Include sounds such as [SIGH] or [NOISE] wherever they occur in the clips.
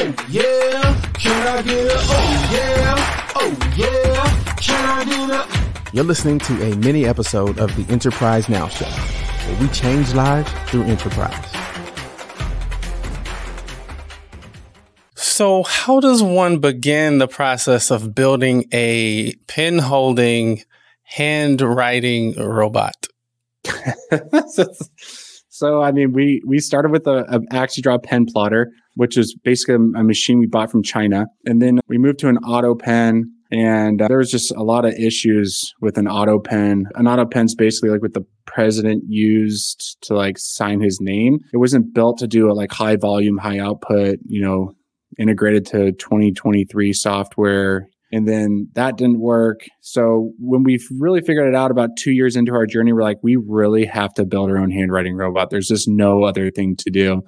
Oh yeah, can I get a oh yeah, oh yeah, can I get a You're listening to a mini episode of the Enterprise Now Show, where we change lives through enterprise. So, how does one begin the process of building a pen holding, handwriting robot? [LAUGHS] so, I mean, we we started with a, a AxiDraw pen plotter, which is basically a machine we bought from China, and then we moved to an auto pen. And uh, there was just a lot of issues with an auto pen. An auto pen's basically like what the president used to like sign his name. It wasn't built to do a like high volume, high output, you know, integrated to 2023 software. And then that didn't work. So when we really figured it out about two years into our journey, we're like, we really have to build our own handwriting robot. There's just no other thing to do.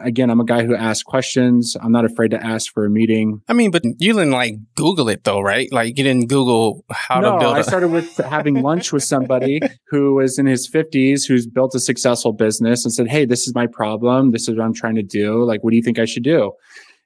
Again, I'm a guy who asks questions. I'm not afraid to ask for a meeting. I mean, but you didn't like Google it though, right? Like you didn't Google how no, to build. I a- started with having lunch with somebody [LAUGHS] who was in his 50s, who's built a successful business and said, Hey, this is my problem. This is what I'm trying to do. Like, what do you think I should do?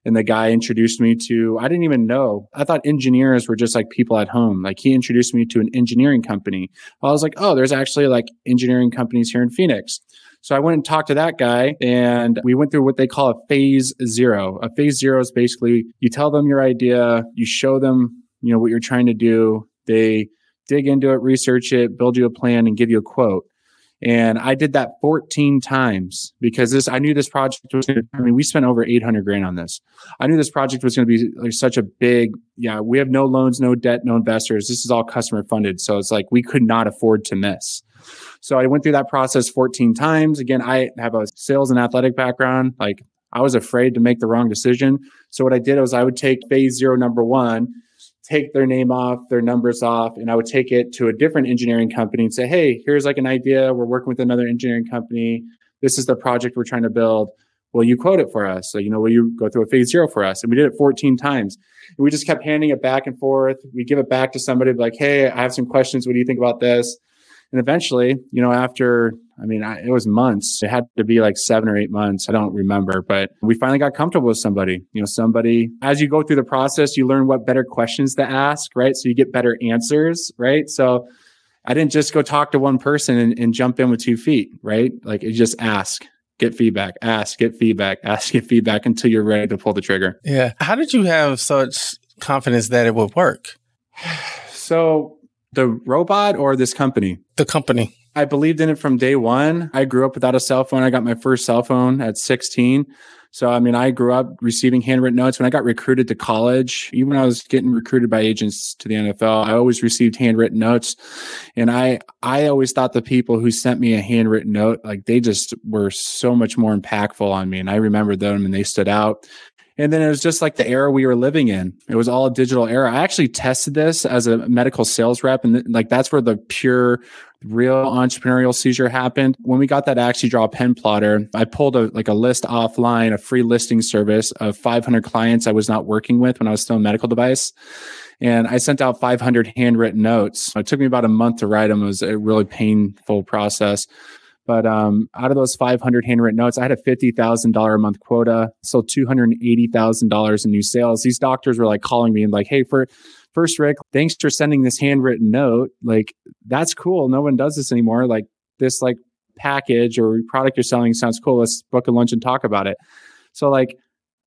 And the guy introduced me to, I didn't even know. I thought engineers were just like people at home. Like he introduced me to an engineering company. I was like, oh, there's actually like engineering companies here in Phoenix. So I went and talked to that guy and we went through what they call a phase zero. A phase zero is basically you tell them your idea, you show them, you know, what you're trying to do. They dig into it, research it, build you a plan and give you a quote. And I did that 14 times because this, I knew this project was going to, I mean, we spent over 800 grand on this. I knew this project was going to be like such a big, yeah, we have no loans, no debt, no investors. This is all customer funded. So it's like we could not afford to miss. So I went through that process 14 times. Again, I have a sales and athletic background. Like I was afraid to make the wrong decision. So what I did was I would take phase zero, number one, take their name off, their numbers off, and I would take it to a different engineering company and say, Hey, here's like an idea. We're working with another engineering company. This is the project we're trying to build. Will you quote it for us? So, you know, will you go through a phase zero for us? And we did it 14 times. And we just kept handing it back and forth. We give it back to somebody like, Hey, I have some questions. What do you think about this? And eventually, you know, after, I mean, I, it was months. It had to be like seven or eight months. I don't remember, but we finally got comfortable with somebody. You know, somebody, as you go through the process, you learn what better questions to ask, right? So you get better answers, right? So I didn't just go talk to one person and, and jump in with two feet, right? Like you just ask, get feedback, ask, get feedback, ask, get feedback until you're ready to pull the trigger. yeah. How did you have such confidence that it would work? [SIGHS] So the robot or this company? The company. I believed in it from day one. I grew up without a cell phone. I got my first cell phone at 16. So, I mean, I grew up receiving handwritten notes. When I got recruited to college, even when I was getting recruited by agents to the NFL, I always received handwritten notes. And I, I always thought the people who sent me a handwritten note, like they just were so much more impactful on me. And I remember them and they stood out. And then it was just like the era we were living in. It was all a digital era. I actually tested this as a medical sales rep. And th- like that's where the pure, real entrepreneurial seizure happened. When we got that AxiDraw pen plotter, I pulled a like a list offline, a free listing service of 500 clients I was not working with when I was still a medical device. And I sent out 500 handwritten notes. It took me about a month to write them. It was a really painful process. But um, out of those 500 handwritten notes, I had a $50,000 a month quota, sold $280,000 in new sales. These doctors were like calling me and like, hey, for first, Rick, thanks for sending this handwritten note. Like, that's cool. No one does this anymore. Like, this like package or product you're selling sounds cool. Let's book a lunch and talk about it. So, like,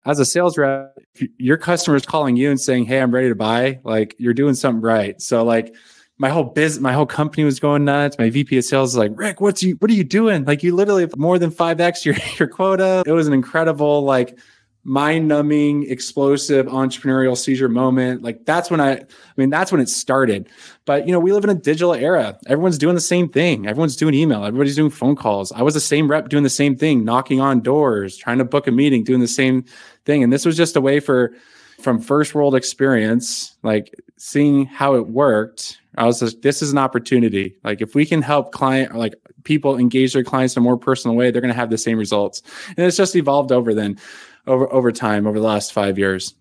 as a sales rep, your customer is calling you and saying, Hey, I'm ready to buy, like, you're doing something right. So, like, my whole business, my whole company was going nuts. My VP of sales was like, Rick, what's you, what are you doing? Like you literally have more than 5X your, [LAUGHS] your quota. It was an incredible, like mind numbing, explosive entrepreneurial seizure moment. Like that's when I, I mean, that's when it started. But, you know, we live in a digital era. Everyone's doing the same thing. Everyone's doing email. Everybody's doing phone calls. I was the same rep doing the same thing, knocking on doors, trying to book a meeting, doing the same thing. And this was just a way for, from first world experience, like seeing how it worked, I was like, this is an opportunity. Like if we can help client, like people engage their clients in a more personal way, they're going to have the same results. And it's just evolved over then, over over time, over the last five years.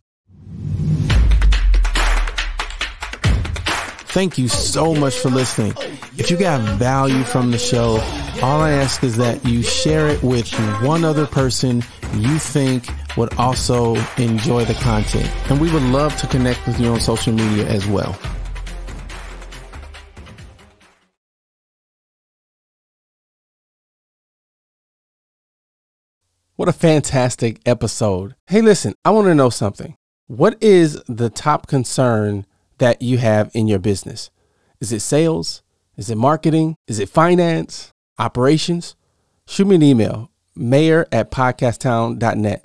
Thank you so much for listening. If you got value from the show, all I ask is that you share it with one other person you think would also enjoy the content. And we would love to connect with you on social media as well. What a fantastic episode. Hey, listen, I want to know something. What is the top concern that you have in your business? Is it sales? Is it marketing? Is it finance? Operations? Shoot me an email, mayor at podcasttown.net.